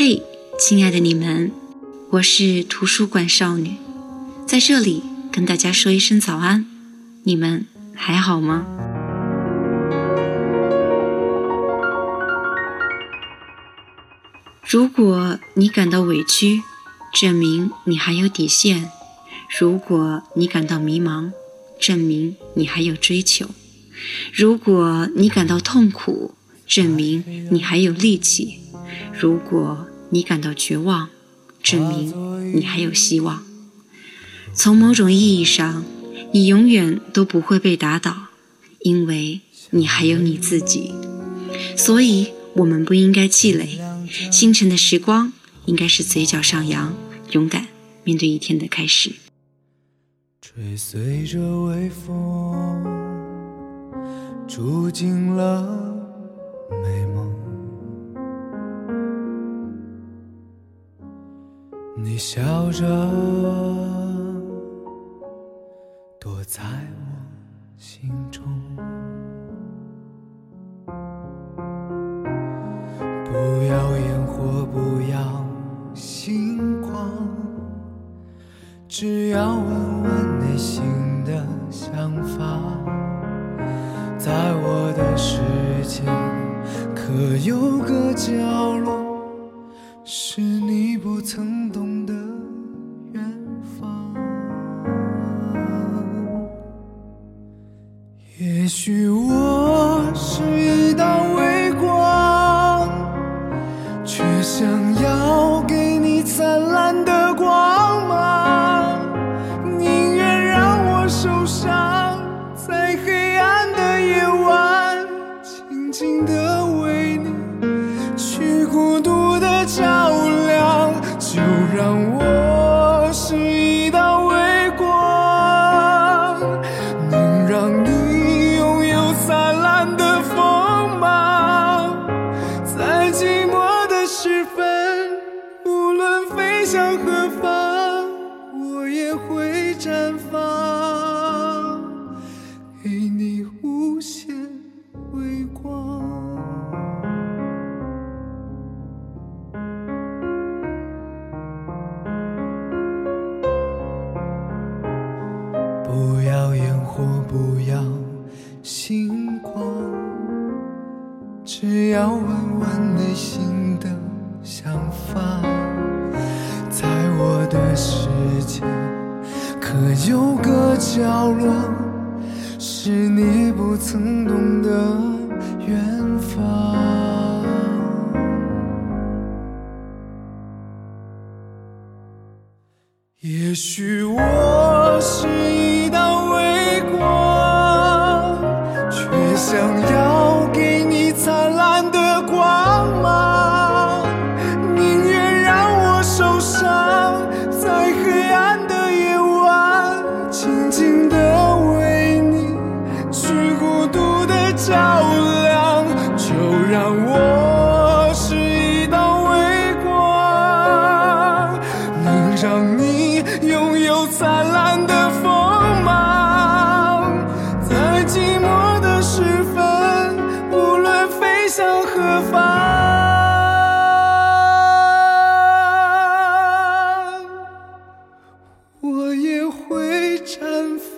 嘿，亲爱的你们，我是图书馆少女，在这里跟大家说一声早安。你们还好吗？如果你感到委屈，证明你还有底线；如果你感到迷茫，证明你还有追求；如果你感到痛苦，证明你还有力气；如果你感到绝望，证明你还有希望。从某种意义上，你永远都不会被打倒，因为你还有你自己。所以，我们不应该气馁。清晨的时光，应该是嘴角上扬，勇敢面对一天的开始。吹随着微风，住进了笑着躲在我心中，不要烟火，不要星光，只要问问内心的想法。在我的世界，可有个角也许我是寂寞的时分，无论飞向何方，我也会绽放，给你无限微光。不要烟火，不要星光，只要问问内心的想法。在我的世界，可有个角落，是你不曾懂的远方。也许我照亮。就让我是一道微光，能让你拥有灿烂的锋芒。在寂寞的时分，无论飞向何方，我也会绽放，